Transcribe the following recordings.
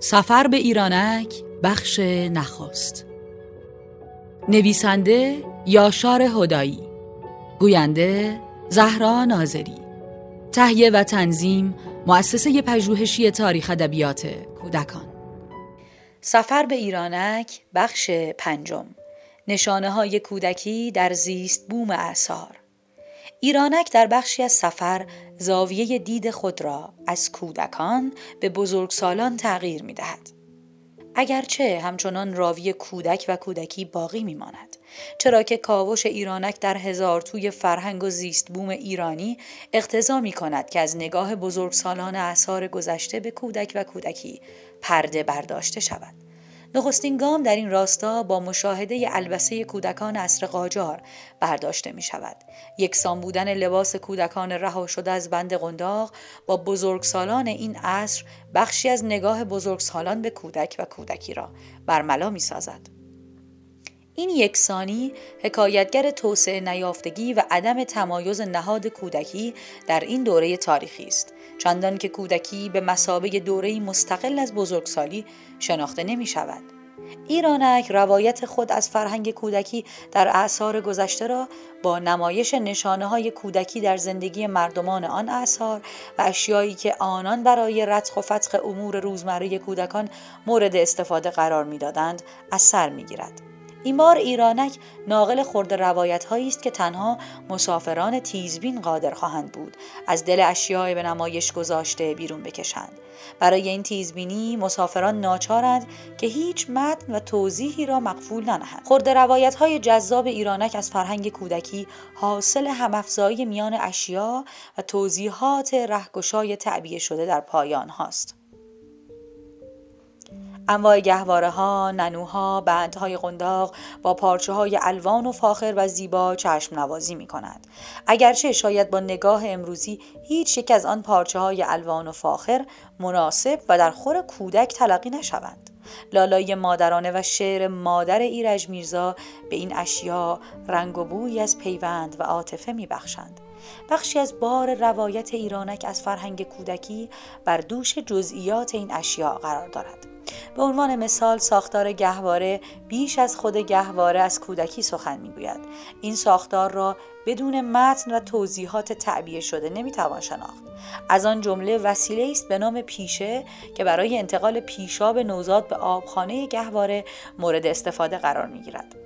سفر به ایرانک بخش نخست. نویسنده یاشار هدایی. گوینده زهرا ناظری. تهیه و تنظیم مؤسسه پژوهشی تاریخ ادبیات کودکان. سفر به ایرانک بخش پنجم. نشانه های کودکی در زیست بوم اعثار ایرانک در بخشی از سفر زاویه دید خود را از کودکان به بزرگسالان تغییر می دهد. اگرچه همچنان راوی کودک و کودکی باقی می ماند. چرا که کاوش ایرانک در هزار توی فرهنگ و زیست بوم ایرانی اقتضا می کند که از نگاه بزرگسالان اثار گذشته به کودک و کودکی پرده برداشته شود. نخستین گام در این راستا با مشاهده البسه کودکان عصر قاجار برداشته می شود. یکسان بودن لباس کودکان رها شده از بند قنداق با بزرگسالان این عصر بخشی از نگاه بزرگسالان به کودک و کودکی را برملا می سازد. این یکسانی حکایتگر توسعه نیافتگی و عدم تمایز نهاد کودکی در این دوره تاریخی است چندان که کودکی به مسابه دوره مستقل از بزرگسالی شناخته نمی شود. ایرانک روایت خود از فرهنگ کودکی در اعثار گذشته را با نمایش نشانه های کودکی در زندگی مردمان آن اعثار و اشیایی که آنان برای رتق و فتق امور روزمره کودکان مورد استفاده قرار می‌دادند از سر می‌گیرد این بار ایرانک ناقل خورد روایت هایی است که تنها مسافران تیزبین قادر خواهند بود از دل اشیاء به نمایش گذاشته بیرون بکشند. برای این تیزبینی مسافران ناچارند که هیچ متن و توضیحی را مقفول ننهند. خورد روایت های جذاب ایرانک از فرهنگ کودکی حاصل همافزایی میان اشیا و توضیحات رهگشای تعبیه شده در پایان هاست. انواع گهواره ها، ننوها، بندهای قنداق با پارچه های الوان و فاخر و زیبا چشم نوازی می کند. اگرچه شاید با نگاه امروزی هیچ یک از آن پارچه های الوان و فاخر مناسب و در خور کودک تلقی نشوند. لالای مادرانه و شعر مادر ایرج میرزا به این اشیا رنگ و بوی از پیوند و عاطفه میبخشند بخشی از بار روایت ایرانک از فرهنگ کودکی بر دوش جزئیات این اشیا قرار دارد به عنوان مثال ساختار گهواره بیش از خود گهواره از کودکی سخن می‌گوید. این ساختار را بدون متن و توضیحات تعبیه شده نمی‌توان شناخت. از آن جمله وسیله است به نام پیشه که برای انتقال پیشاب نوزاد به آبخانه گهواره مورد استفاده قرار می‌گیرد.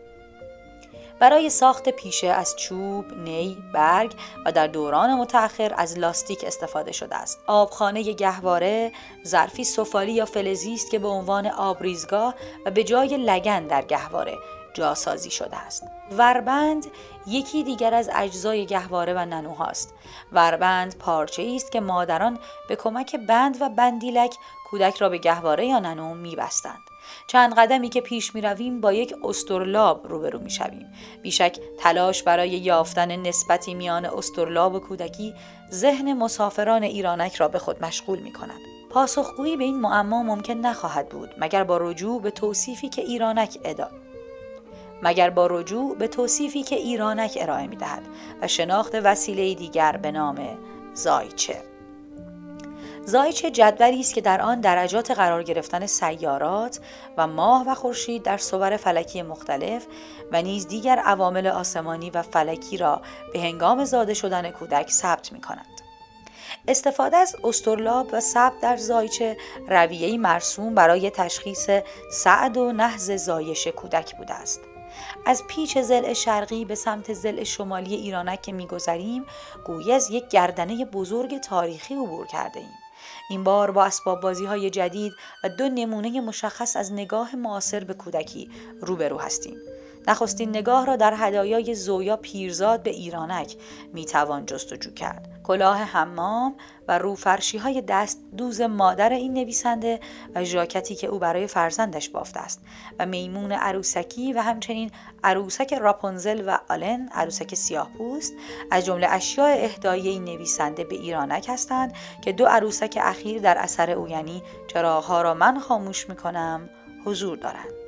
برای ساخت پیشه از چوب، نی، برگ و در دوران متأخر از لاستیک استفاده شده است. آبخانه گهواره ظرفی سفالی یا فلزی است که به عنوان آبریزگاه و به جای لگن در گهواره جاسازی شده است. وربند یکی دیگر از اجزای گهواره و ننوهاست. وربند پارچه است که مادران به کمک بند و بندیلک کودک را به گهواره یا ننو میبستند. چند قدمی که پیش می رویم با یک استرلاب روبرو می شویم. بیشک تلاش برای یافتن نسبتی میان استرلاب و کودکی ذهن مسافران ایرانک را به خود مشغول می کند. پاسخگویی به این معما ممکن نخواهد بود مگر با رجوع به توصیفی که ایرانک ادا مگر با رجوع به توصیفی که ایرانک ارائه می دهد و شناخت وسیله دیگر به نام زایچه زایچه جدولی است که در آن درجات قرار گرفتن سیارات و ماه و خورشید در صور فلکی مختلف و نیز دیگر عوامل آسمانی و فلکی را به هنگام زاده شدن کودک ثبت می کند. استفاده از استرلاب و ثبت در زایچه رویهی مرسوم برای تشخیص سعد و نحز زایش کودک بوده است. از پیچ زل شرقی به سمت زل شمالی ایرانک که میگذریم گویی از یک گردنه بزرگ تاریخی عبور کرده ایم. این بار با اسباب بازی های جدید و دو نمونه مشخص از نگاه معاصر به کودکی روبرو هستیم. نخستین نگاه را در هدایای زویا پیرزاد به ایرانک می‌توان جستجو کرد. کلاه حمام و روفرشی های دست دوز مادر این نویسنده و ژاکتی که او برای فرزندش بافته است و میمون عروسکی و همچنین عروسک راپونزل و آلن عروسک سیاه پوست از جمله اشیاء اهدایی این نویسنده به ایرانک هستند که دو عروسک اخیر در اثر او یعنی چراغها را من خاموش می‌کنم حضور دارند.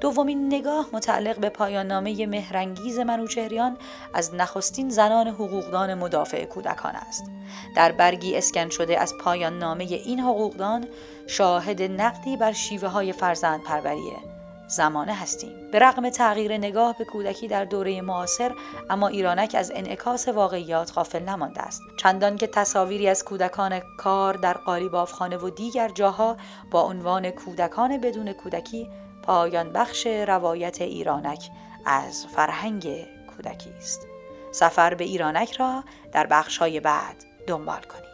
دومین نگاه متعلق به پایان نامه مهرنگیز منوچهریان از نخستین زنان حقوقدان مدافع کودکان است. در برگی اسکن شده از پایان نامه این حقوقدان شاهد نقدی بر شیوه های فرزند پروریه زمانه هستیم به رغم تغییر نگاه به کودکی در دوره معاصر اما ایرانک از انعکاس واقعیات غافل نمانده است چندان که تصاویری از کودکان کار در قالیبافخانه و دیگر جاها با عنوان کودکان بدون کودکی پایان بخش روایت ایرانک از فرهنگ کودکی است. سفر به ایرانک را در بخشهای بعد دنبال کنید.